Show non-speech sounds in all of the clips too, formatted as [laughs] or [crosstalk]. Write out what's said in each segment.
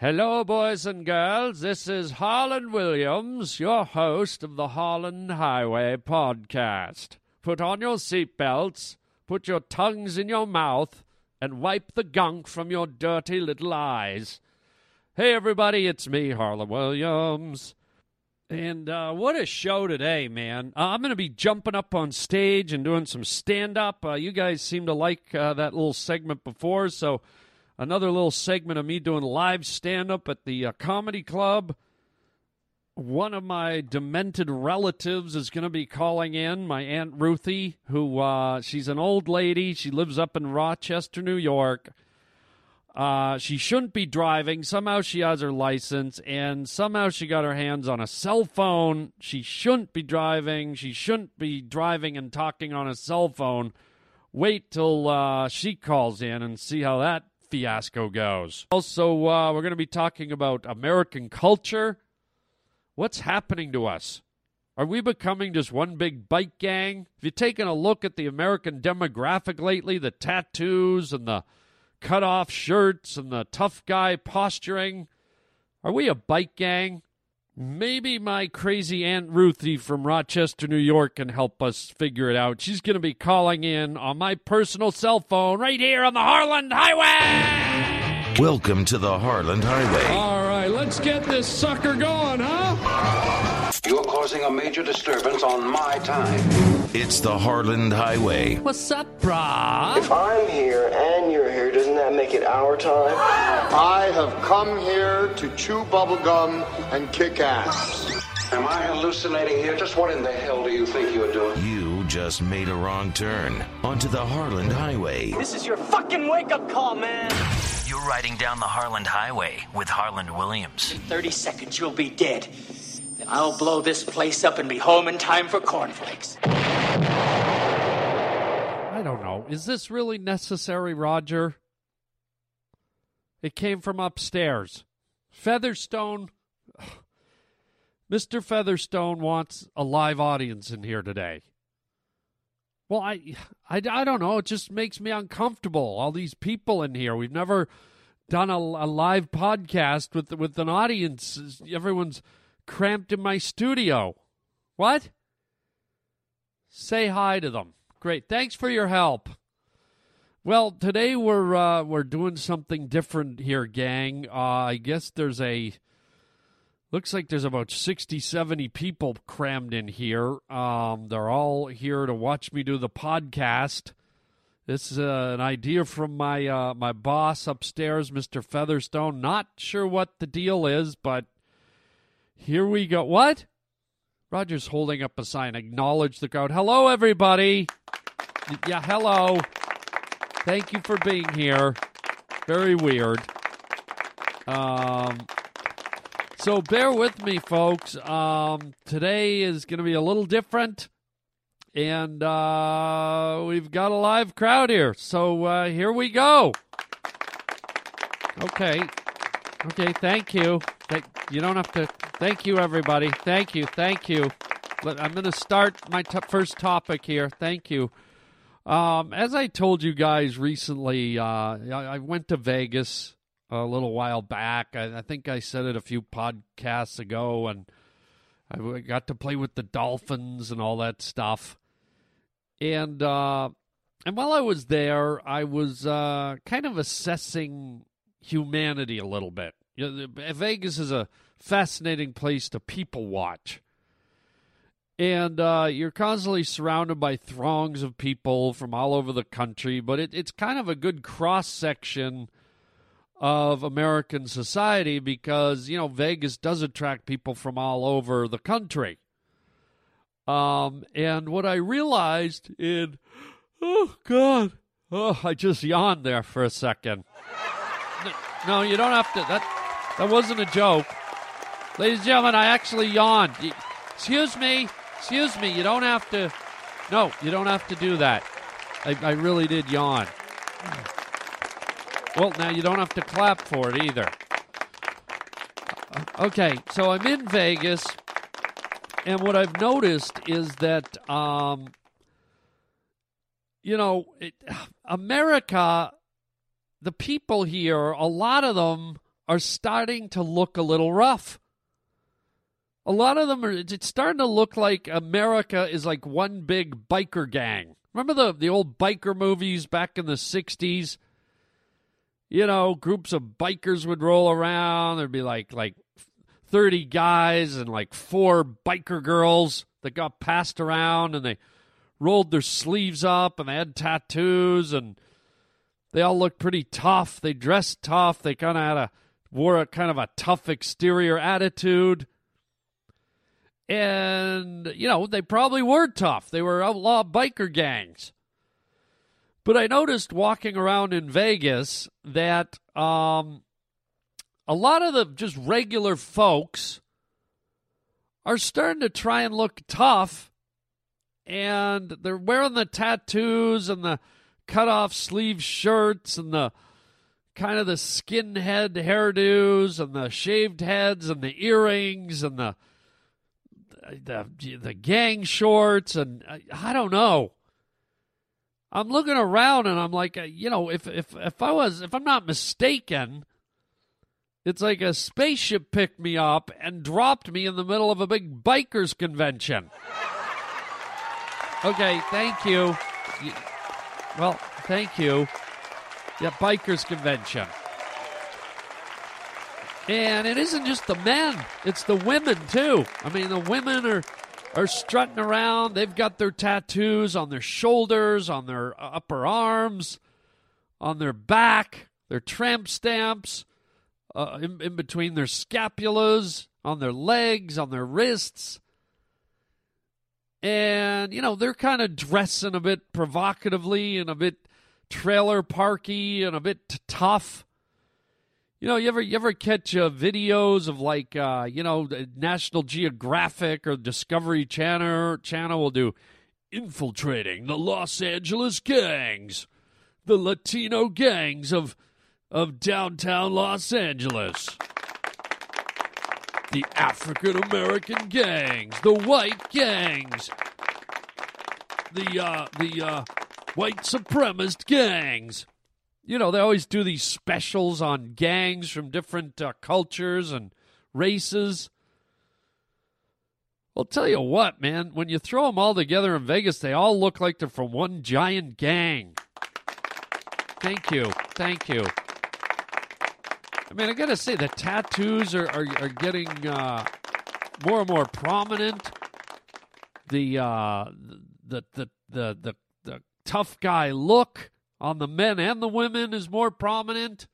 Hello, boys and girls. This is Harland Williams, your host of the Harland Highway podcast. Put on your seatbelts, put your tongues in your mouth, and wipe the gunk from your dirty little eyes. Hey, everybody, it's me, Harland Williams. And uh, what a show today, man. Uh, I'm going to be jumping up on stage and doing some stand up. Uh, you guys seem to like uh, that little segment before, so another little segment of me doing live stand up at the uh, comedy club. One of my demented relatives is going to be calling in, my Aunt Ruthie, who uh, she's an old lady. She lives up in Rochester, New York. Uh, she shouldn't be driving. Somehow she has her license, and somehow she got her hands on a cell phone. She shouldn't be driving. She shouldn't be driving and talking on a cell phone. Wait till uh, she calls in and see how that fiasco goes. Also, uh, we're going to be talking about American culture. What's happening to us? Are we becoming just one big bike gang? Have you taken a look at the American demographic lately? The tattoos and the cut off shirts and the tough guy posturing? Are we a bike gang? Maybe my crazy Aunt Ruthie from Rochester, New York can help us figure it out. She's going to be calling in on my personal cell phone right here on the Harland Highway. Welcome to the Harland Highway. All right, let's get this sucker going, huh? You're causing a major disturbance on my time. It's the Harland Highway. What's up, brah? If I'm here and you're here, doesn't that make it our time? I have come here to chew bubblegum and kick ass. Am I hallucinating here? Just what in the hell do you think you're doing? You just made a wrong turn onto the Harland Highway. This is your fucking wake up call, man. You're riding down the Harland Highway with Harland Williams. In 30 seconds, you'll be dead. I'll blow this place up and be home in time for cornflakes. I don't know. Is this really necessary, Roger? It came from upstairs. Featherstone. [sighs] Mr. Featherstone wants a live audience in here today. Well, I, [sighs] I, I don't know. It just makes me uncomfortable. All these people in here. We've never done a, a live podcast with with an audience. Everyone's cramped in my studio. What? Say hi to them. Great. Thanks for your help. Well, today we're uh, we're doing something different here, gang. Uh, I guess there's a looks like there's about 60, 70 people crammed in here. Um, they're all here to watch me do the podcast. This is uh, an idea from my uh, my boss upstairs, Mr. Featherstone. Not sure what the deal is, but here we go. What? Roger's holding up a sign. Acknowledge the crowd. Hello, everybody. Yeah, hello. Thank you for being here. Very weird. Um, so bear with me, folks. Um, today is going to be a little different, and uh, we've got a live crowd here. So uh, here we go. Okay. Okay. Thank you. Thank, you don't have to. Thank you, everybody. Thank you. Thank you. But I'm going to start my t- first topic here. Thank you. Um, as I told you guys recently, uh, I, I went to Vegas a little while back. I, I, think I said it a few podcasts ago, and I got to play with the Dolphins and all that stuff. And uh, and while I was there, I was uh, kind of assessing humanity a little bit. You know, Vegas is a fascinating place to people watch and uh, you're constantly surrounded by throngs of people from all over the country. But it, it's kind of a good cross section of American society because you know Vegas does attract people from all over the country. Um, and what I realized in oh god, oh I just yawned there for a second. No, you don't have to. That that wasn't a joke, ladies and gentlemen. I actually yawned. Excuse me. Excuse me, you don't have to. No, you don't have to do that. I, I really did yawn. Well, now you don't have to clap for it either. Okay, so I'm in Vegas, and what I've noticed is that, um, you know, it, America, the people here, a lot of them are starting to look a little rough. A lot of them are, it's starting to look like America is like one big biker gang. Remember the, the old biker movies back in the 60s? You know, groups of bikers would roll around. There'd be like like 30 guys and like four biker girls that got passed around and they rolled their sleeves up and they had tattoos and they all looked pretty tough. They dressed tough. They kind of had a wore a kind of a tough exterior attitude. And, you know, they probably were tough. They were outlaw biker gangs. But I noticed walking around in Vegas that um, a lot of the just regular folks are starting to try and look tough. And they're wearing the tattoos and the cut off sleeve shirts and the kind of the skinhead hairdos and the shaved heads and the earrings and the the the gang shorts and I, I don't know. I'm looking around and I'm like, uh, you know, if if if I was if I'm not mistaken, it's like a spaceship picked me up and dropped me in the middle of a big bikers convention. Okay, thank you. Well, thank you. Yeah, bikers convention. And it isn't just the men, it's the women too. I mean, the women are are strutting around. They've got their tattoos on their shoulders, on their upper arms, on their back, their tramp stamps, uh, in, in between their scapulas, on their legs, on their wrists. And, you know, they're kind of dressing a bit provocatively and a bit trailer parky and a bit tough. You know, you ever you ever catch uh, videos of like uh, you know National Geographic or Discovery Channel channel will do infiltrating the Los Angeles gangs, the Latino gangs of of downtown Los Angeles, the African American gangs, the white gangs, the uh, the uh, white supremacist gangs you know, they always do these specials on gangs from different uh, cultures and races. I'll tell you what, man, when you throw them all together in Vegas, they all look like they're from one giant gang. Thank you. Thank you. I mean, I got to say, the tattoos are, are, are getting uh, more and more prominent. The, uh, the, the, the, the, the tough guy look on the men and the women is more prominent.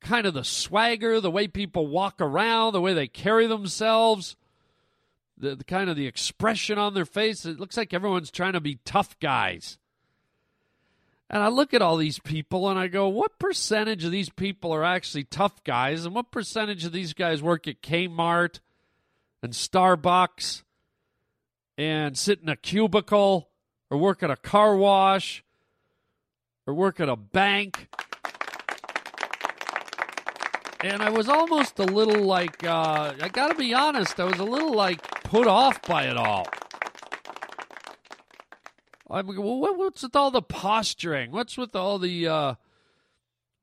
Kind of the swagger, the way people walk around, the way they carry themselves, the, the kind of the expression on their face. It looks like everyone's trying to be tough guys. And I look at all these people and I go, what percentage of these people are actually tough guys? And what percentage of these guys work at Kmart and Starbucks and sit in a cubicle or work at a car wash or work at a bank. And I was almost a little like, uh, I got to be honest, I was a little like put off by it all. I'm well, what's with all the posturing? What's with all the, uh,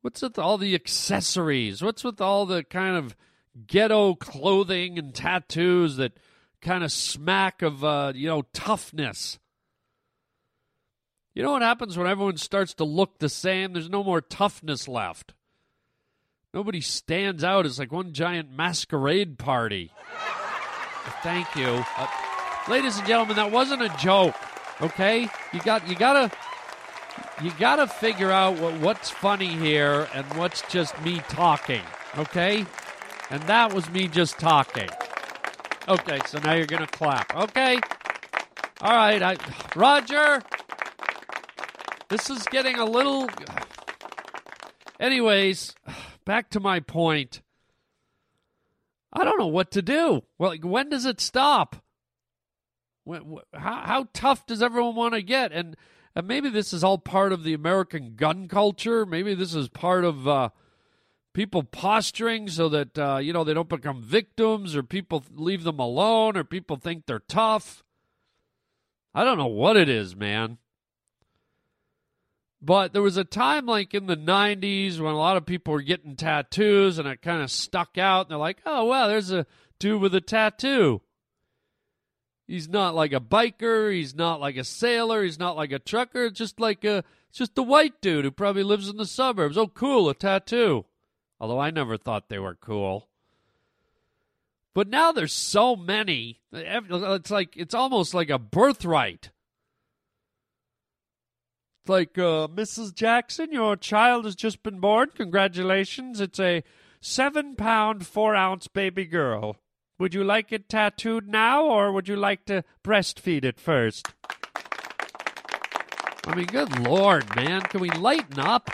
what's with all the accessories? What's with all the kind of ghetto clothing and tattoos that kind of smack of, uh, you know, toughness? You know what happens when everyone starts to look the same? There's no more toughness left. Nobody stands out. It's like one giant masquerade party. Thank you. Uh, ladies and gentlemen, that wasn't a joke. Okay? You got you gotta you gotta figure out what, what's funny here and what's just me talking. Okay? And that was me just talking. Okay, so now you're gonna clap. Okay? All right, I Roger. This is getting a little. Anyways, back to my point. I don't know what to do. Well, when does it stop? When, how, how tough does everyone want to get? And, and maybe this is all part of the American gun culture. Maybe this is part of uh, people posturing so that uh, you know they don't become victims, or people leave them alone, or people think they're tough. I don't know what it is, man. But there was a time like in the 90s when a lot of people were getting tattoos and it kind of stuck out. And they're like, oh, wow, there's a dude with a tattoo. He's not like a biker. He's not like a sailor. He's not like a trucker. It's just like a, it's just a white dude who probably lives in the suburbs. Oh, cool, a tattoo. Although I never thought they were cool. But now there's so many. It's like it's almost like a birthright. Like uh, Mrs. Jackson, your child has just been born. Congratulations! It's a seven-pound, four-ounce baby girl. Would you like it tattooed now, or would you like to breastfeed it first? I mean, good lord, man, can we lighten up?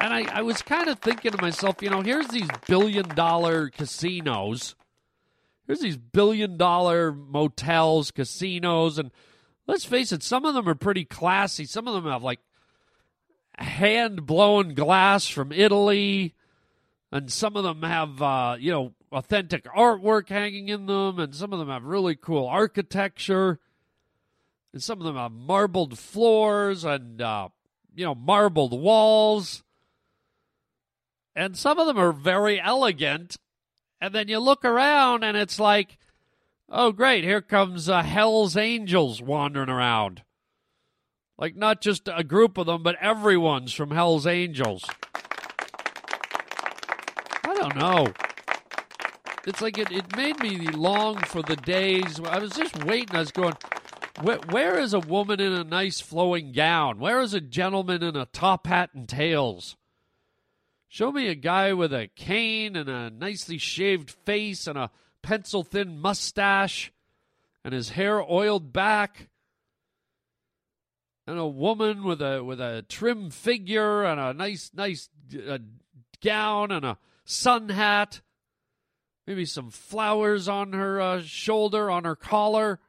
And I, I was kind of thinking to myself, you know, here's these billion dollar casinos. Here's these billion dollar motels, casinos, and let's face it, some of them are pretty classy. Some of them have like hand blown glass from Italy, and some of them have, uh, you know, authentic artwork hanging in them, and some of them have really cool architecture, and some of them have marbled floors and, uh, you know, marbled walls and some of them are very elegant. And then you look around and it's like, oh, great, here comes uh, Hell's Angels wandering around. Like, not just a group of them, but everyone's from Hell's Angels. I don't know. It's like it, it made me long for the days. I was just waiting. I was going, where, where is a woman in a nice flowing gown? Where is a gentleman in a top hat and tails? Show me a guy with a cane and a nicely shaved face and a pencil thin mustache and his hair oiled back and a woman with a with a trim figure and a nice nice uh, gown and a sun hat maybe some flowers on her uh, shoulder on her collar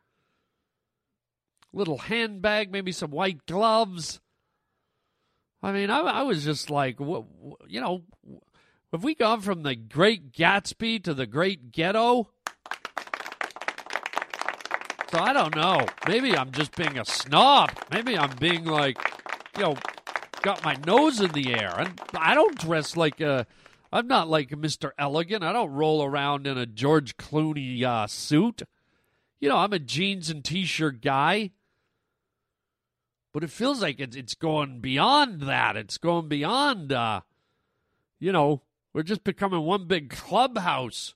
little handbag maybe some white gloves. I mean, I, I was just like, you know, have we gone from the Great Gatsby to the Great Ghetto? So I don't know. Maybe I'm just being a snob. Maybe I'm being like, you know, got my nose in the air. And I don't dress like a. I'm not like Mr. Elegant. I don't roll around in a George Clooney uh, suit. You know, I'm a jeans and t shirt guy but it feels like it's it's going beyond that. It's going beyond, uh, you know, we're just becoming one big clubhouse.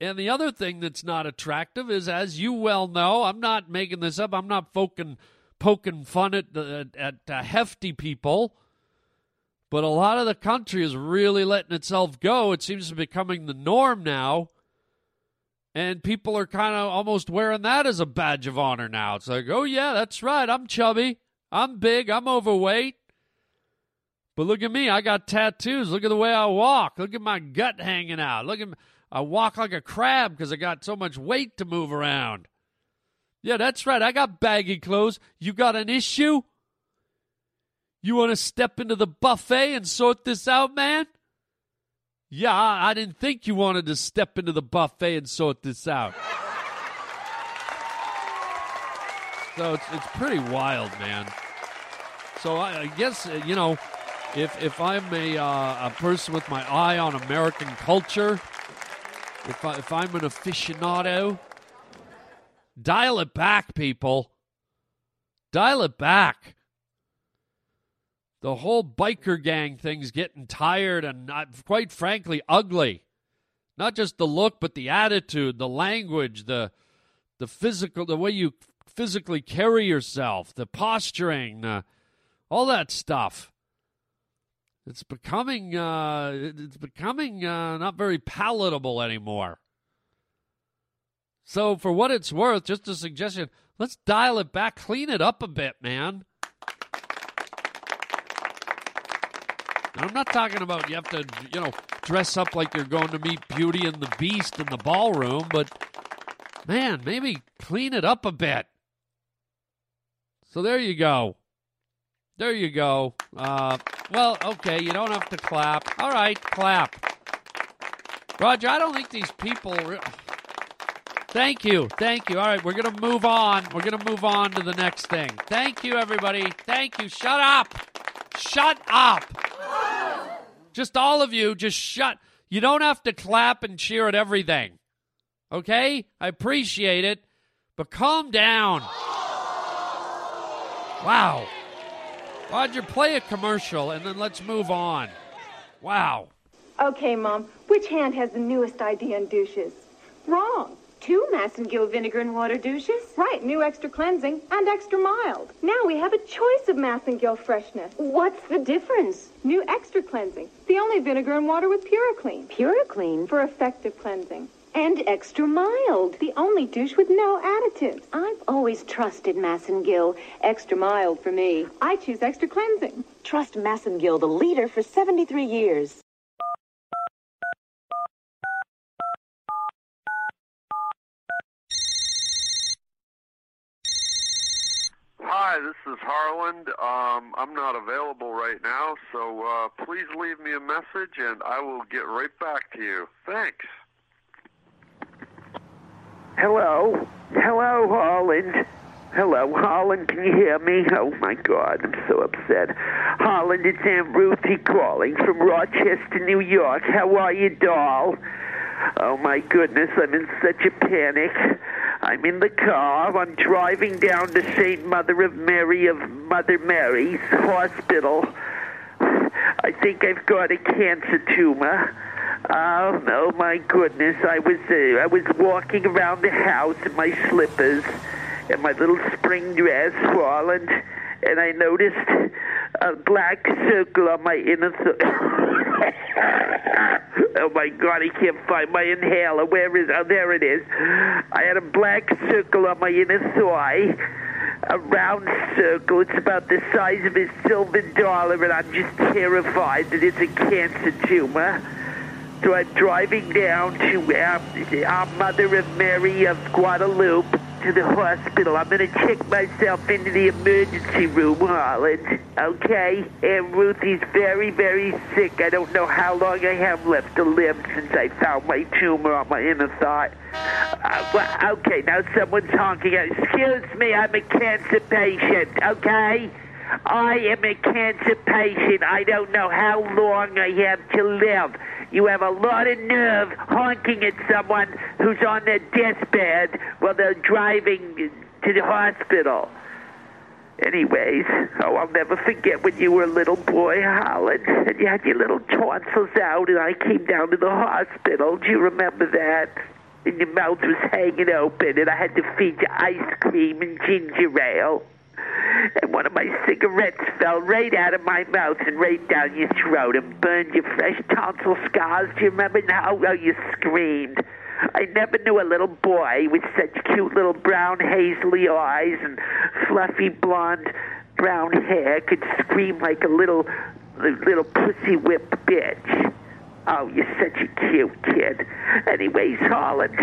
And the other thing that's not attractive is, as you well know, I'm not making this up. I'm not poking poking fun at at, at uh, hefty people, but a lot of the country is really letting itself go. It seems to be becoming the norm now and people are kind of almost wearing that as a badge of honor now. It's like, oh, yeah, that's right. I'm chubby. I'm big. I'm overweight. But look at me. I got tattoos. Look at the way I walk. Look at my gut hanging out. Look at me. I walk like a crab because I got so much weight to move around. Yeah, that's right. I got baggy clothes. You got an issue? You want to step into the buffet and sort this out, man? Yeah, I didn't think you wanted to step into the buffet and sort this out. So it's it's pretty wild, man. So I, I guess uh, you know, if if I'm a uh, a person with my eye on American culture, if I, if I'm an aficionado, dial it back, people. Dial it back the whole biker gang thing's getting tired and quite frankly ugly. Not just the look, but the attitude, the language, the the physical, the way you physically carry yourself, the posturing, uh, all that stuff. It's becoming uh, it's becoming uh, not very palatable anymore. So, for what it's worth, just a suggestion: let's dial it back, clean it up a bit, man. I'm not talking about you have to, you know, dress up like you're going to meet Beauty and the Beast in the ballroom, but man, maybe clean it up a bit. So there you go. There you go. Uh, well, okay, you don't have to clap. All right, clap. Roger, I don't think these people. Re- Thank you. Thank you. All right, we're going to move on. We're going to move on to the next thing. Thank you, everybody. Thank you. Shut up. Shut up. Just all of you, just shut. You don't have to clap and cheer at everything. Okay? I appreciate it, but calm down. Wow. Roger, play a commercial and then let's move on. Wow. Okay, Mom. Which hand has the newest idea in douches? Wrong. Two Massengill vinegar and water douches. Right, new extra cleansing and extra mild. Now we have a choice of Massengill freshness. What's the difference? New extra cleansing. The only vinegar and water with PuraClean. PuraClean? For effective cleansing. And extra mild. The only douche with no additives. I've always trusted Massengill. Extra mild for me. I choose extra cleansing. Trust Massengill, the leader for 73 years. Hi, this is Harland. Um, I'm not available right now, so uh, please leave me a message and I will get right back to you. Thanks. Hello? Hello, Holland? Hello, Holland, can you hear me? Oh my god, I'm so upset. Holland, it's Aunt Ruthie calling from Rochester, New York. How are you, doll? Oh my goodness, I'm in such a panic. I'm in the car. I'm driving down to St. Mother of Mary of Mother Mary's Hospital. I think I've got a cancer tumor. Oh no, my goodness! I was uh, I was walking around the house in my slippers and my little spring dress, Holland, and I noticed a black circle on my inner. Th- [laughs] oh my God! I can't find my inhaler. Where is? Oh, there it is. I had a black circle on my inner thigh. A round circle. It's about the size of a silver dollar, and I'm just terrified that it's a cancer tumor. So I'm driving down to our, our Mother of Mary of Guadalupe to the hospital. I'm going to check myself into the emergency room, Holland. Okay? Aunt Ruthie's very, very sick. I don't know how long I have left to live since I found my tumor on my inner thigh. Uh, well, okay, now someone's honking. Excuse me, I'm a cancer patient, okay? I am a cancer patient. I don't know how long I have to live. You have a lot of nerve honking at someone who's on their deathbed while they're driving to the hospital. Anyways, oh, I'll never forget when you were a little boy, Holland, and you had your little tonsils out, and I came down to the hospital. Do you remember that? And your mouth was hanging open, and I had to feed you ice cream and ginger ale. And one of my cigarettes fell right out of my mouth and right down your throat and burned your fresh tonsil scars. Do you remember how well you screamed. I never knew a little boy with such cute little brown hazily eyes and fluffy blonde brown hair could scream like a little little pussy whip bitch. Oh, you're such a cute kid. Anyways, Holland,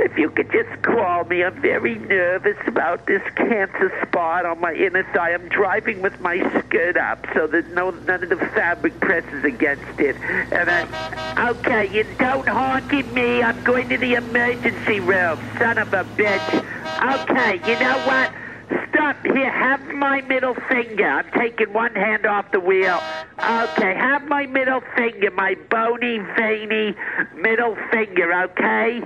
if you could just call me. I'm very nervous about this cancer spot on my inner thigh. I'm driving with my skirt up so that no none of the fabric presses against it. And I, okay, you don't honk at me. I'm going to the emergency room, son of a bitch. Okay, you know what? Stop here. Have my middle finger. I'm taking one hand off the wheel. Okay, have my middle finger, my bony, veiny middle finger, okay?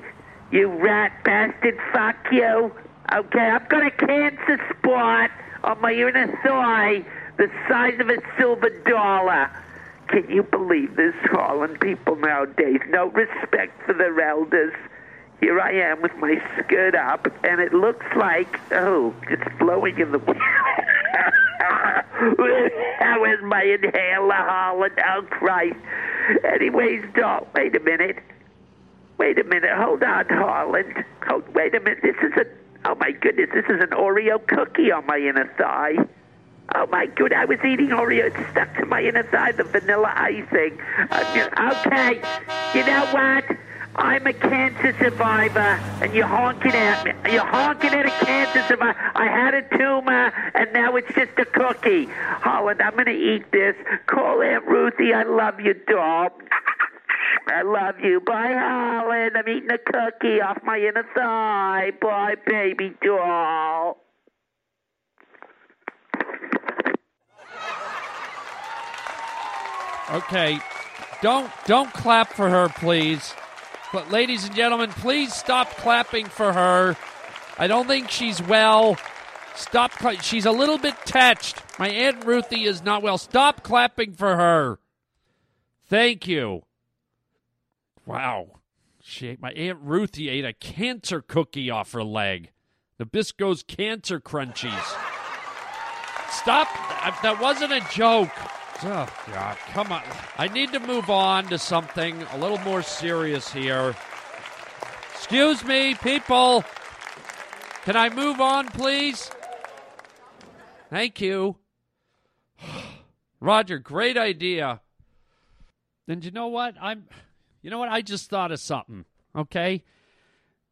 You rat bastard, fuck you. Okay, I've got a cancer spot on my inner thigh the size of a silver dollar. Can you believe this, Holland? People nowadays, no respect for their elders. Here I am with my skirt up, and it looks like, oh, it's blowing in the wind. [laughs] that was my inhaler, Holland. Oh, Christ. Anyways, doll, wait a minute. Wait a minute. Hold on, Holland. Hold, wait a minute. This is a, oh my goodness, this is an Oreo cookie on my inner thigh. Oh my god, I was eating Oreo. It stuck to my inner thigh, the vanilla icing. Uh, okay, you know what? I'm a cancer survivor, and you're honking at me. You're honking at a cancer survivor. I had a tumor, and now it's just a cookie. Holland, I'm going to eat this. Call Aunt Ruthie. I love you, doll. I love you. Bye, Holland. I'm eating a cookie off my inner thigh. Bye, baby doll. Okay, don't don't clap for her, please. But ladies and gentlemen, please stop clapping for her. I don't think she's well. Stop. She's a little bit touched. My aunt Ruthie is not well. Stop clapping for her. Thank you. Wow. She ate, my aunt Ruthie ate a cancer cookie off her leg. Nabisco's cancer crunchies. Stop. That wasn't a joke. Oh, God. Come on. I need to move on to something a little more serious here. Excuse me, people. Can I move on, please? Thank you. [sighs] Roger, great idea. And you know what? I'm you know what? I just thought of something. Okay?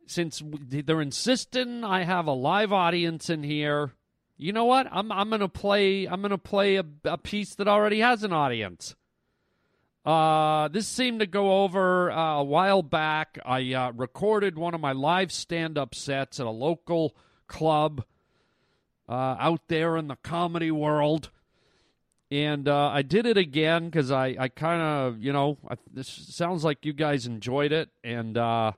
Since they're insisting I have a live audience in here, you know what? I'm I'm gonna play I'm gonna play a, a piece that already has an audience. Uh, this seemed to go over uh, a while back. I uh, recorded one of my live stand-up sets at a local club uh, out there in the comedy world, and uh, I did it again because I, I kind of you know I, this sounds like you guys enjoyed it, and uh,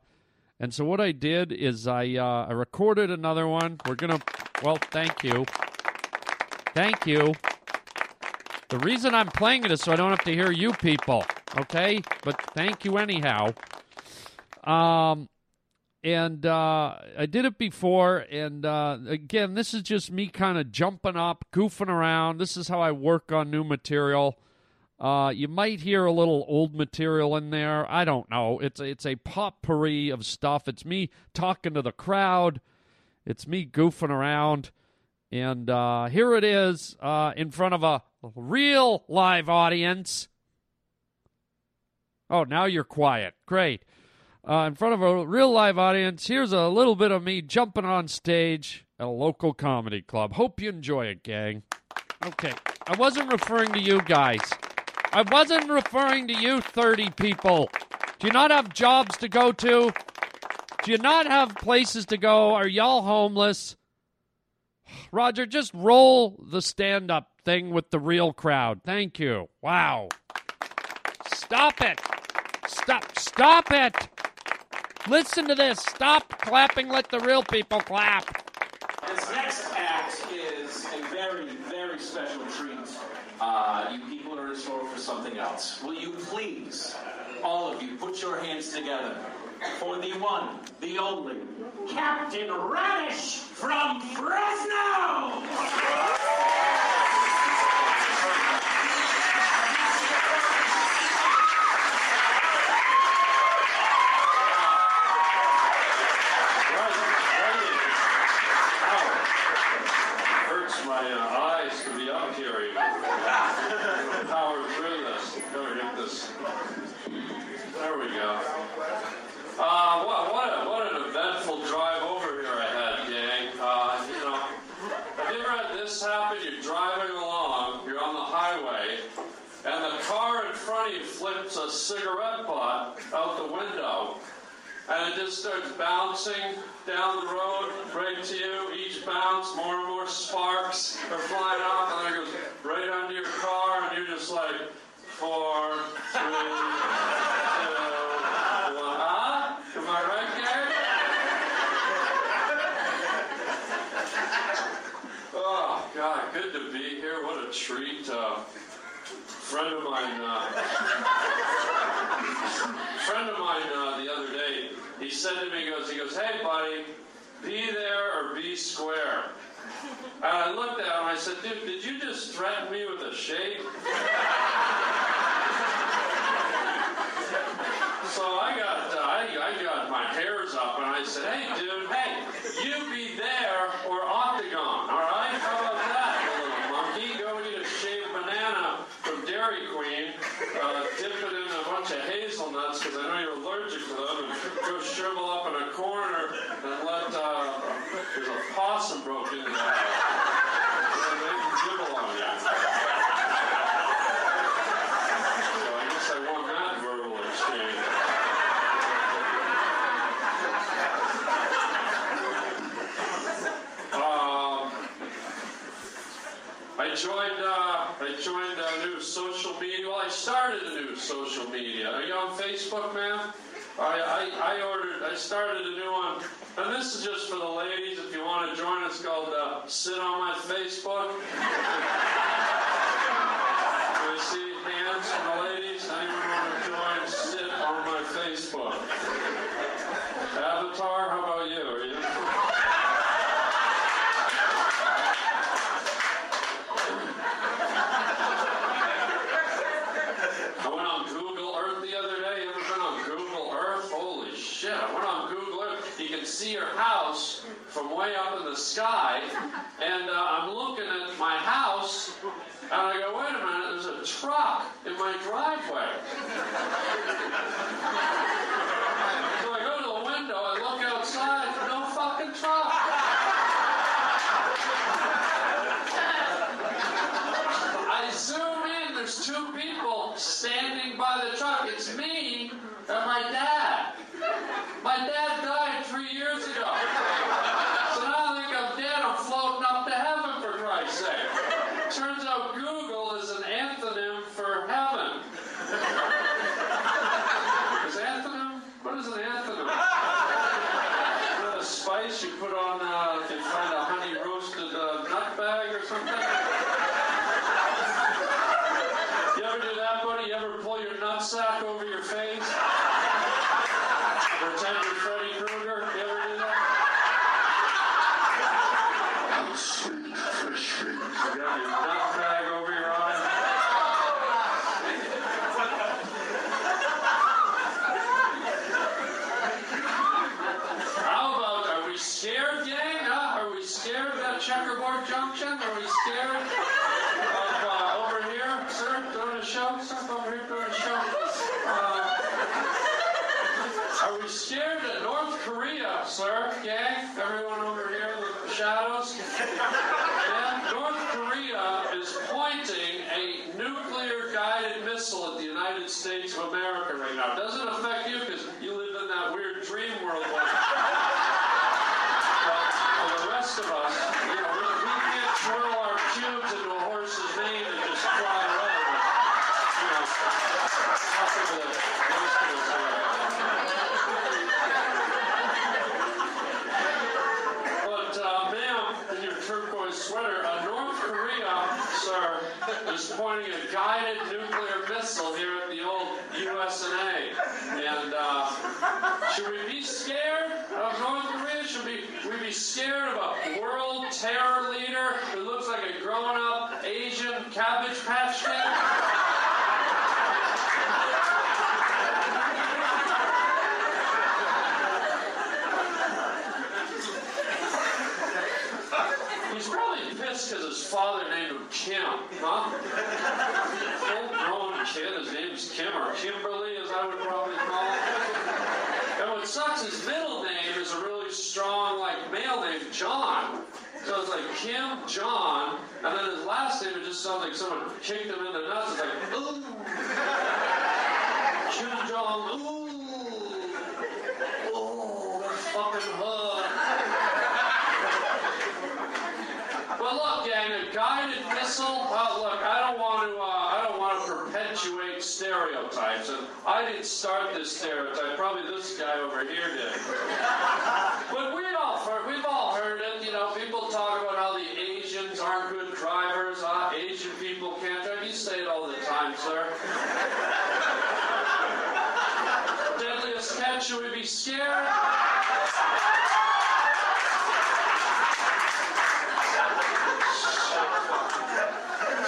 and so what I did is I uh, I recorded another one. We're gonna well, thank you, thank you. The reason I'm playing it is so I don't have to hear you people, okay? But thank you anyhow. Um, and uh, I did it before, and uh, again, this is just me kind of jumping up, goofing around. This is how I work on new material. Uh, you might hear a little old material in there. I don't know. It's it's a potpourri of stuff. It's me talking to the crowd. It's me goofing around, and uh, here it is uh, in front of a real live audience. Oh, now you're quiet. Great. Uh, in front of a real live audience, here's a little bit of me jumping on stage at a local comedy club. Hope you enjoy it, gang. Okay. I wasn't referring to you guys. I wasn't referring to you 30 people. Do you not have jobs to go to? Do you not have places to go? Are y'all homeless? Roger, just roll the stand up thing with the real crowd. Thank you. Wow. Stop it. Stop. Stop it. Listen to this. Stop clapping. Let the real people clap. This next act is a very, very special treat. Uh, you for something else. Will you please, all of you, put your hands together for the one, the only, Captain Radish from Fresno! hurts my uh, eyes to be up here. even. Power through this. Gotta get this. There we go. Uh, what, what, a, what an eventful drive over here I had, gang. Uh, you know, have you ever had this happen? You're driving along, you're on the highway, and the car in front of you flips a cigarette butt out the window, and it just starts bouncing down the road right to you. Each bounce, more and more sparks are flying off, and then it goes right under your car, and you're just like, four, three, two, one. Huh? Am I right, Gary? Oh, God, good to be here. What a treat. Uh, friend of mine, uh, friend of mine uh, the other day, he said to me, he goes, he goes, hey, buddy, be there or be square. And I looked at him, I said, dude, did you just threaten me with a shave? So I got, uh, I, I got my hairs up, and I said, "Hey, dude, hey, you be there go shrivel up in a corner and let uh, there's a possum broke in there. And they can gibble on you. So I guess I won that verbal exchange. Um, I joined. Uh, I joined a new social media. Well, I started a new social media. Are you on Facebook, man? I, I, I ordered. I started a new one, and this is just for the ladies. If you want to join, it's called uh, "Sit on My Facebook." [laughs] Do I see hands from the ladies? Anyone want to join? Sit on my Facebook. Avatar, how about you? Are you? I went on Google Earth the other day. You ever been on Google Earth? Holy shit. I went on Google Earth. You can see your house from way up in the sky. And uh, I'm looking at my house, and I go, wait a minute, there's a truck in my driveway. so I go to the window, I look outside, no fucking truck. I zoom in, there's two people standing by the truck. It's me and my dad. My dad died three years ago. So now I think I'm dead, I'm floating up to heaven for Christ's sake. Turns out Google is an antonym for heaven. Is antonym? What is an antonym? Is that a spice you put on, uh, if you find a honey roasted uh, nut bag or something? You ever do that, buddy? You ever pull your nutsack over your face? Pretend you're Freddy Krueger? You ever do that? You got your nutbag over your eye? How about, are we scared, gang? Huh? Are we scared of that checkerboard junction? Are we scared of uh, over here, sir, doing a show? Sir, over here doing a show? Uh, we scared of North Korea, sir, gang? Everyone over here in the shadows? Yeah, North Korea is pointing a nuclear guided missile at the United States of America right now. Doesn't affect you because you live in that weird dream world. But for the rest of us, you know, we, we can't twirl our cubes into a horse's mane and just fly away. But, you know, nothing to the most of us here. But, uh, ma'am, in your turquoise sweater, uh, North Korea, sir, is pointing a guided nuclear missile here at the old USNA. And uh, should we be scared of North Korea? Should we, we be scared of a world terror leader who looks like a grown up Asian cabbage patch kid? He's probably pissed because his father named him Kim, huh? Full grown kid, his name's Kim or Kimberly, as I would probably call him. And what sucks, his middle name is a really strong, like, male name, John. So it's like Kim John, and then his last name, it just sounds like someone kicked him in the nuts. It's like, ooh. Kim Jong, ooh. Oh, that fucking hood. But look, gang, a guided missile. Look, I don't want to. Uh, I don't want to perpetuate stereotypes, and I didn't start this stereotype. Probably this guy over here did. [laughs] But we all heard. We've all heard it. You know, people talk about how the Asians aren't good drivers. Uh, Asian people can't drive. You say it all the time, sir. [laughs] Deadliest catch. Should we be scared?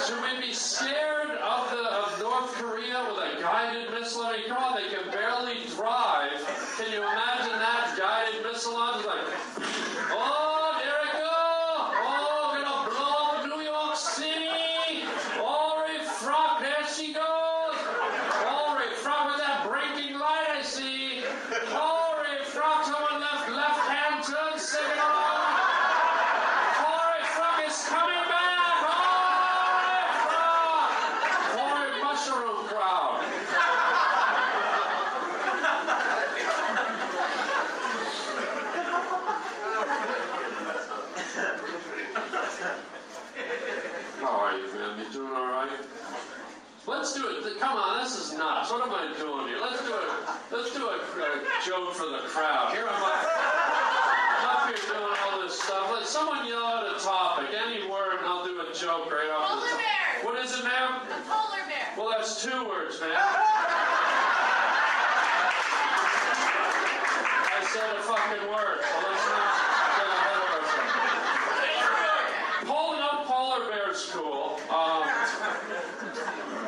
Should we be scared of the of North Korea with a guided missile? I mean, come on, they can barely drive. Can you imagine that guided missile on? It's like, oh, there it go! Oh, gonna blow up New York City! Oh, Ray Frog, there she goes! Oh, Ray Frog with that blinking light I see! Oh, Ray Frog, someone left left hand turn signal on! Oh, Ray Frog is coming back! Oh, Horrid mushroom crowd. doing here? Let's do a let's do a, a joke for the crowd. Here I'm up, I'm up here doing all this stuff. Let someone yell out a topic, any word, and I'll do a joke right off the Polar top. bear. What is it, ma'am? A polar bear. Two words, man. [laughs] I said a fucking word, so let's not get ahead of ourselves. Polar, no, polar bear's cool. Um,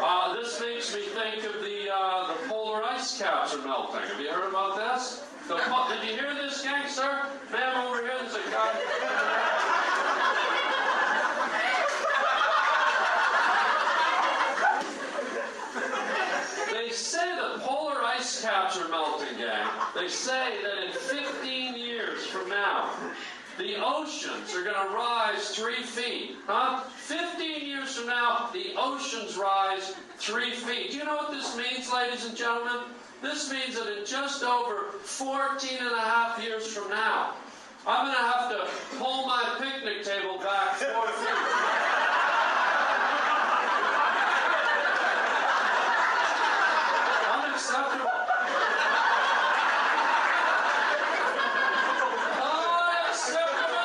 uh, this makes me think of the uh, the polar ice caps are melting. Have you heard about this? The, did you hear this, gangster? Ma'am, over here, there's a guy. They say the polar ice caps are melting, gang. They say that in 15 years from now, the oceans are going to rise three feet. Huh? 15 years from now, the oceans rise three feet. Do you know what this means, ladies and gentlemen? This means that in just over 14 and a half years from now, I'm going to have to pull my picnic table back four feet. Unacceptable. Unacceptable.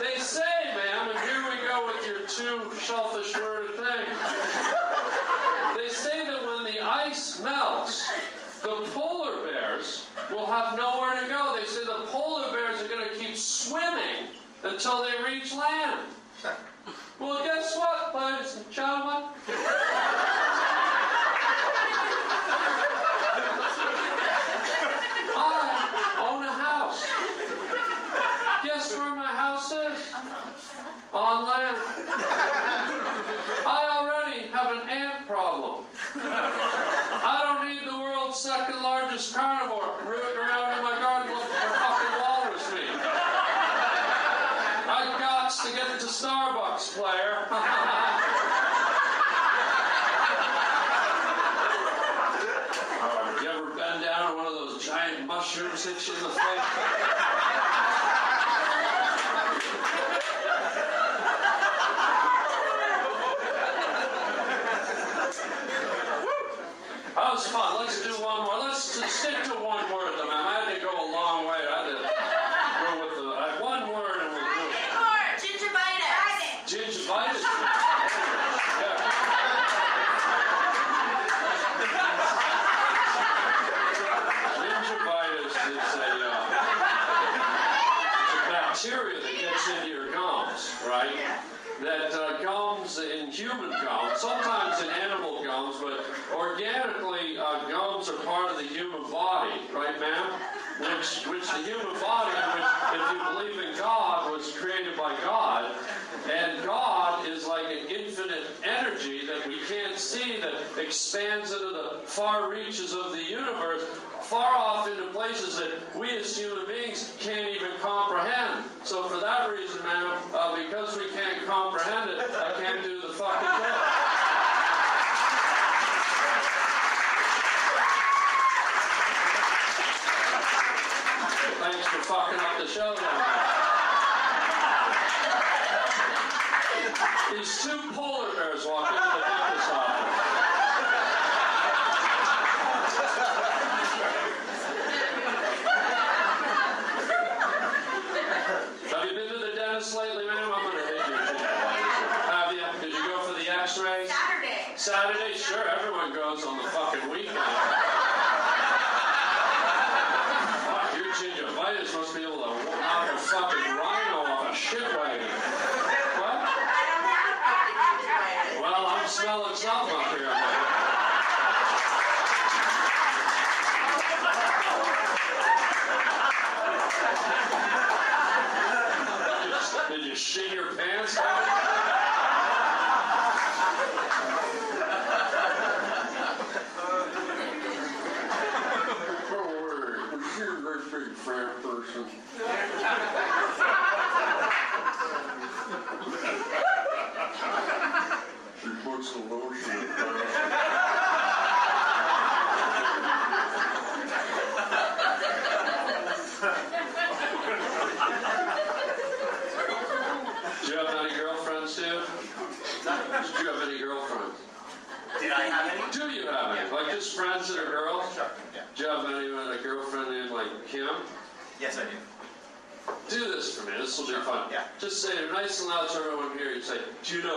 They say, ma'am, and here we go with your two shellfish worded thing. They say that when the ice melts, the polar bears will have nowhere to go. They say the polar bears are going to keep swimming until they reach land. Well, guess what, ladies and gentlemen? I own a house. Guess where my house is? On land. I already have an ant problem. I don't need the world's second largest carnivore rooting around in my garden looking for fucking walrus meat. I got to get to Starbucks, [laughs] player. Uh, you ever been down on one of those giant mushrooms hit you in the face? That was fun. Let's do one more. Let's just stick to one word, though, man. I had to go a long way. I had to go with the I had one word and we'll do it. Gingivitis. Gingivitis. Yeah. Gingivitis is a, uh, it's a bacteria that gets into your gums, right? That uh, gums in human gums, sometimes in animal gums, but organically, uh, gums are part of the human body, right, ma'am? Which, which the human body, which, if you believe in God, was created by God. And God is like an infinite energy that we can't see that expands into the far reaches of the universe, far off into places that we as human beings can't even comprehend. So for that reason, ma'am, uh, because we can't comprehend it, I can't do the fucking job. Thanks for fucking up the show then. These two polar bears walk into the dentist's office. Have you been to the dentist lately, ma'am? I'm gonna hit you. Have you? Did you go for the X-rays? Saturday. Saturday? Sure, everyone goes on the fucking weekend. Fuck, your gingivitis must be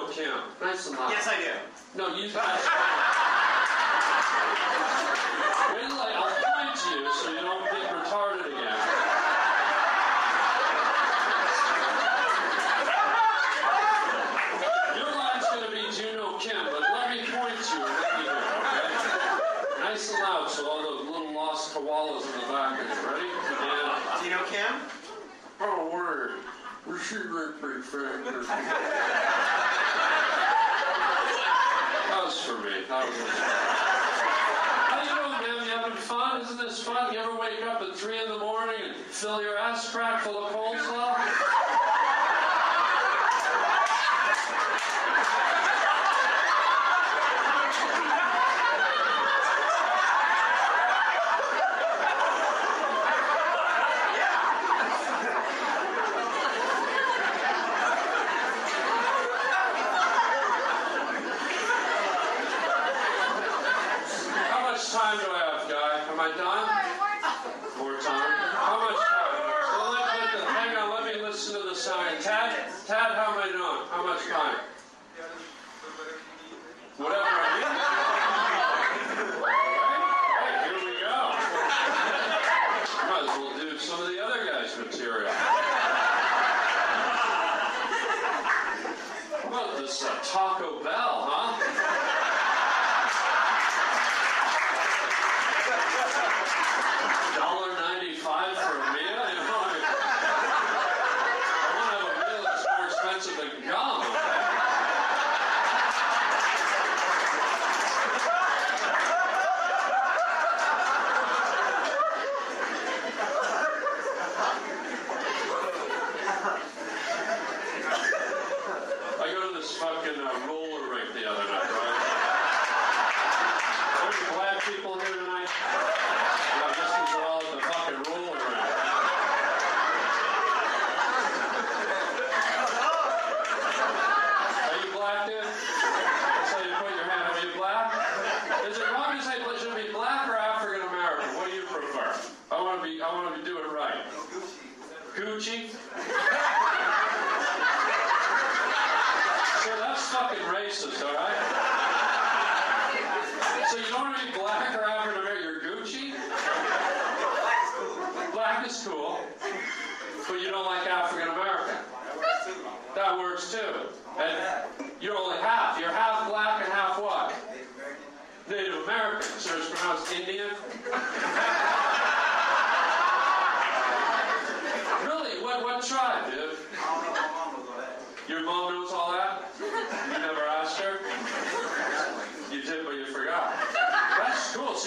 don't count. Thanks. Yes, I do. No, you. [laughs] Wait till I, I'll find you so you don't get retarded again. Your line's gonna be Kim, but let me point you. Nice and loud so all those little lost koalas in the back is ready. Kim. Oh, we should let Rick Franklin. that was for me. That was How you doing, man? You having fun? Isn't this fun? You ever wake up at 3 in the morning and fill your ass crack full of cold slaw?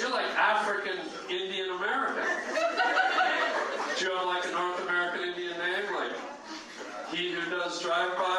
you're like African Indian American. Do you have like a North American Indian name? Like, he who does drive by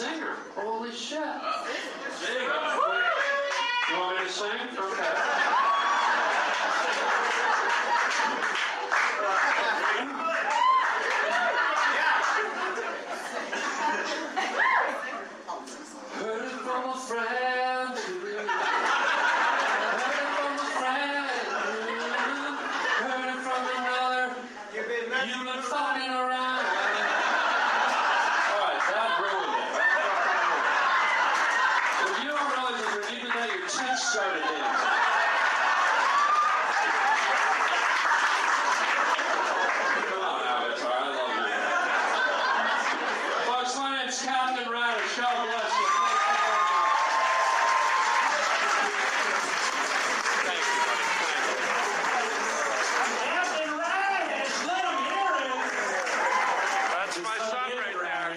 singer. Holy shit. You want me to sing? Okay. sure it is. Come on, Avatar, I love you. Folks, my name's Captain Radish. God bless you. Thank you, buddy. Captain Radish, let him hear it. That's my son right there.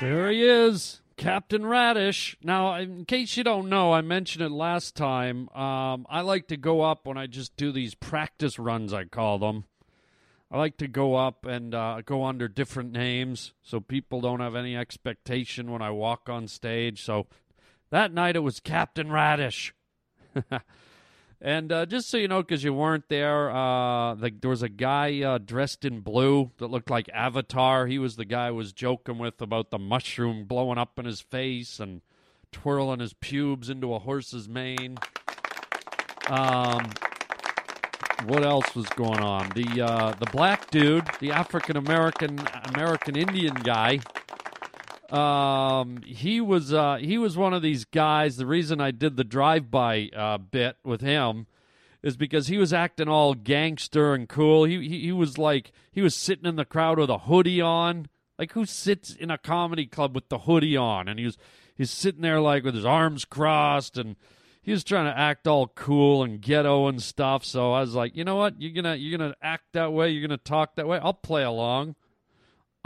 There he is. Captain Radish. Now, in case you don't know, I mentioned it last time. Um, I like to go up when I just do these practice runs, I call them. I like to go up and uh, go under different names so people don't have any expectation when I walk on stage. So that night it was Captain Radish. [laughs] and uh, just so you know, because you weren't there, uh, the, there was a guy uh, dressed in blue that looked like Avatar. He was the guy I was joking with about the mushroom blowing up in his face and twirling his pubes into a horse's mane. Um, what else was going on? The uh, the black dude, the African American American Indian guy. Um, he was uh, he was one of these guys. The reason I did the drive by uh, bit with him is because he was acting all gangster and cool. He, he he was like he was sitting in the crowd with a hoodie on. Like who sits in a comedy club with the hoodie on? And he was he's sitting there like with his arms crossed and he was trying to act all cool and ghetto and stuff. So I was like, you know what? You're gonna you're gonna act that way. You're gonna talk that way. I'll play along.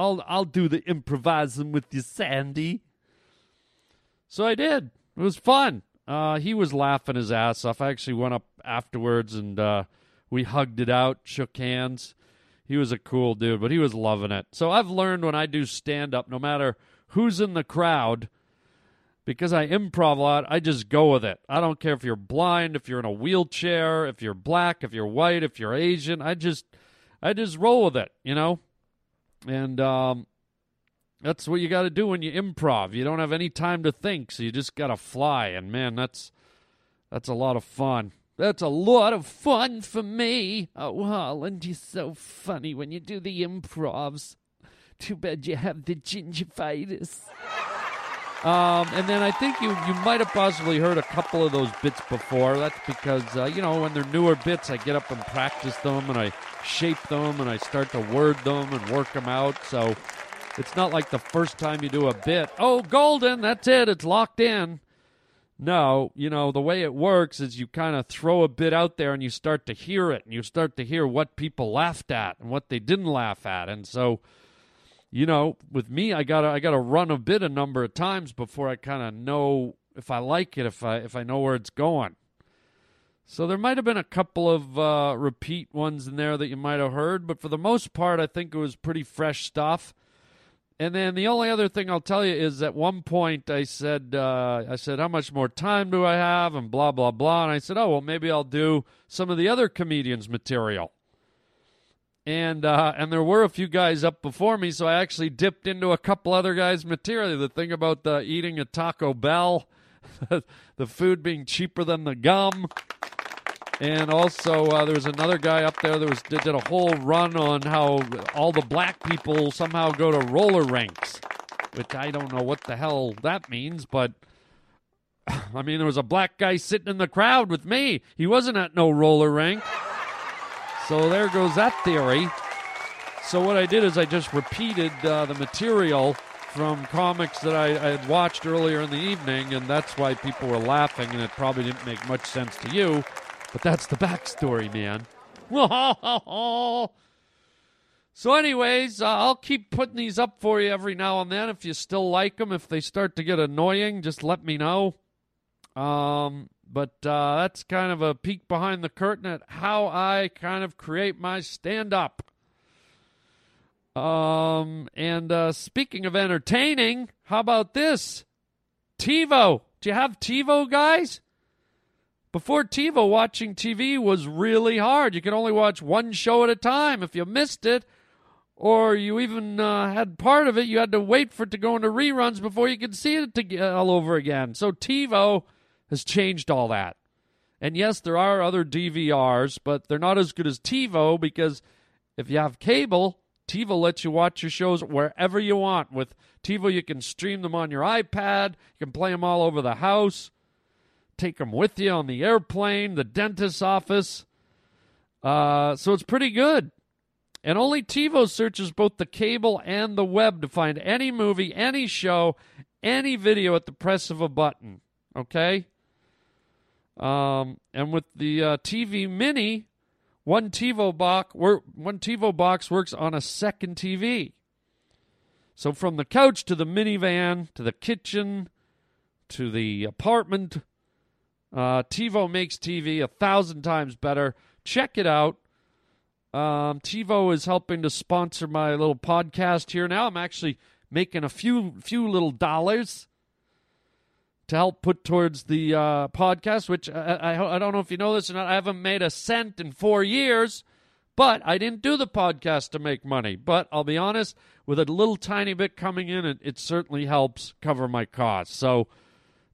I'll I'll do the improvising with you, Sandy. So I did. It was fun. Uh, he was laughing his ass off. I actually went up afterwards and uh, we hugged it out, shook hands. He was a cool dude, but he was loving it. So I've learned when I do stand up, no matter who's in the crowd, because I improv a lot, I just go with it. I don't care if you're blind, if you're in a wheelchair, if you're black, if you're white, if you're Asian. I just I just roll with it, you know? And um, that's what you got to do when you improv. You don't have any time to think, so you just got to fly. And man, that's that's a lot of fun. That's a lot of fun for me. Oh, Holland, you're so funny when you do the improvs. Too bad you have the gingivitis. Um, and then I think you, you might have possibly heard a couple of those bits before. That's because, uh, you know, when they're newer bits, I get up and practice them and I shape them and I start to word them and work them out. So it's not like the first time you do a bit, oh, golden, that's it, it's locked in. No, you know, the way it works is you kind of throw a bit out there and you start to hear it and you start to hear what people laughed at and what they didn't laugh at. And so, you know, with me, I gotta I gotta run a bit a number of times before I kind of know if I like it, if I if I know where it's going. So there might have been a couple of uh, repeat ones in there that you might have heard, but for the most part, I think it was pretty fresh stuff. And then the only other thing I'll tell you is at one point I said uh, I said how much more time do I have and blah blah blah, and I said oh well maybe I'll do some of the other comedians' material and uh, and there were a few guys up before me, so I actually dipped into a couple other guys' material. The thing about the eating a Taco Bell, [laughs] the food being cheaper than the gum, and also uh, there was another guy up there that was did, did a whole run on how all the black people somehow go to roller rinks, which I don't know what the hell that means, but. [laughs] I mean, there was a black guy sitting in the crowd with me. He wasn't at no roller rink. So there goes that theory. So what I did is I just repeated uh, the material from comics that I, I, had watched earlier in the evening, and that's why people were laughing, and it probably didn't make much sense to you, but that's the backstory, man. [laughs] so, anyways, uh, I'll keep putting these up for you every now and then. If you still like them, if they start to get annoying, just let me know. Um, but uh, that's kind of a peek behind the curtain at how I kind of create my stand up. Um, and uh, speaking of entertaining, how about this? TiVo. Do you have TiVo, guys? Before TiVo, watching TV was really hard. You could only watch one show at a time. If you missed it, or you even uh, had part of it, you had to wait for it to go into reruns before you could see it to, uh, all over again. So TiVo has changed all that. And yes, there are other DVRs, but they're not as good as TiVo because if you have cable, TiVo lets you watch your shows wherever you want. With TiVo, you can stream them on your iPad, you can play them all over the house, take them with you on the airplane, the dentist's office. Uh, so it's pretty good. And only TiVo searches both the cable and the web to find any movie, any show, any video at the press of a button. Okay? Um, and with the uh, TiVo Mini, one TiVo box one TiVo box works on a second TV. So from the couch to the minivan to the kitchen to the apartment, uh, TiVo makes TV a thousand times better. Check it out. Um, TiVo is helping to sponsor my little podcast here. Now I'm actually making a few few little dollars to help put towards the uh, podcast. Which I, I I don't know if you know this or not. I haven't made a cent in four years, but I didn't do the podcast to make money. But I'll be honest, with a little tiny bit coming in, it, it certainly helps cover my costs. So.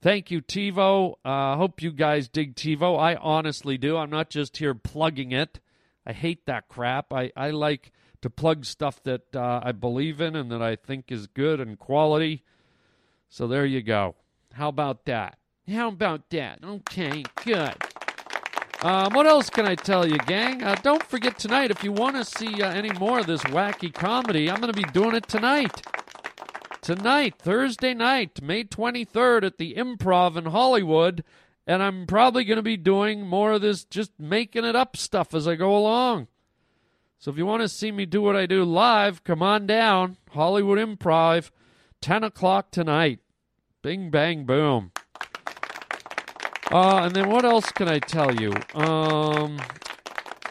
Thank you, TiVo. Uh, hope you guys dig TiVo. I honestly do. I'm not just here plugging it. I hate that crap. I, I like to plug stuff that uh, I believe in and that I think is good and quality. So there you go. How about that? How about that? Okay, good. Um, what else can I tell you, gang? Uh, don't forget tonight, if you want to see uh, any more of this wacky comedy, I'm going to be doing it tonight. Tonight, Thursday night, May 23rd at the Improv in Hollywood. And I'm probably going to be doing more of this just making it up stuff as I go along. So if you want to see me do what I do live, come on down. Hollywood Improv, 10 o'clock tonight. Bing, bang, boom. Uh, and then what else can I tell you? Um,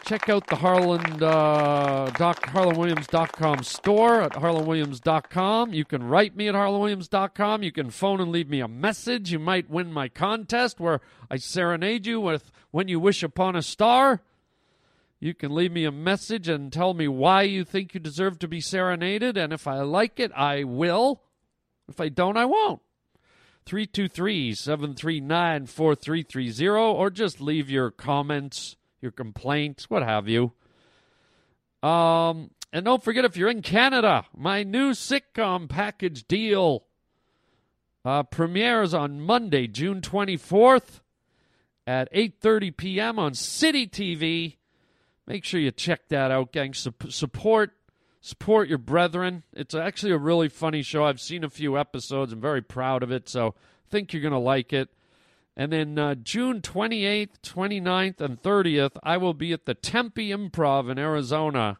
check out the Harlan, uh, doc, HarlanWilliams.com store at HarlanWilliams.com. You can write me at HarlanWilliams.com. You can phone and leave me a message. You might win my contest where I serenade you with When You Wish Upon a Star. You can leave me a message and tell me why you think you deserve to be serenaded. And if I like it, I will. If I don't, I won't. 323 739 4330, or just leave your comments, your complaints, what have you. Um, and don't forget if you're in Canada, my new sitcom package deal uh, premieres on Monday, June 24th at 8:30 p.m. on City TV. Make sure you check that out, gang. Sup- support support your brethren. It's actually a really funny show. I've seen a few episodes. I'm very proud of it, so I think you're going to like it. And then uh, June 28th, 29th, and 30th, I will be at the Tempe Improv in Arizona.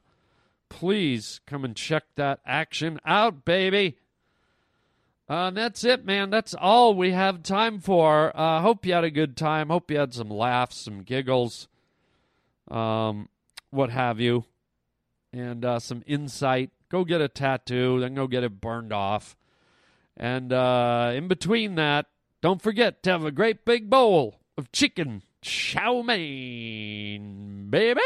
Please come and check that action out, baby. Uh, and that's it, man. That's all we have time for. Uh, hope you had a good time. Hope you had some laughs, some giggles, um, what have you and uh, some insight. Go get a tattoo, then go get it burned off. And uh, in between that, don't forget to have a great big bowl of chicken chow mein, baby.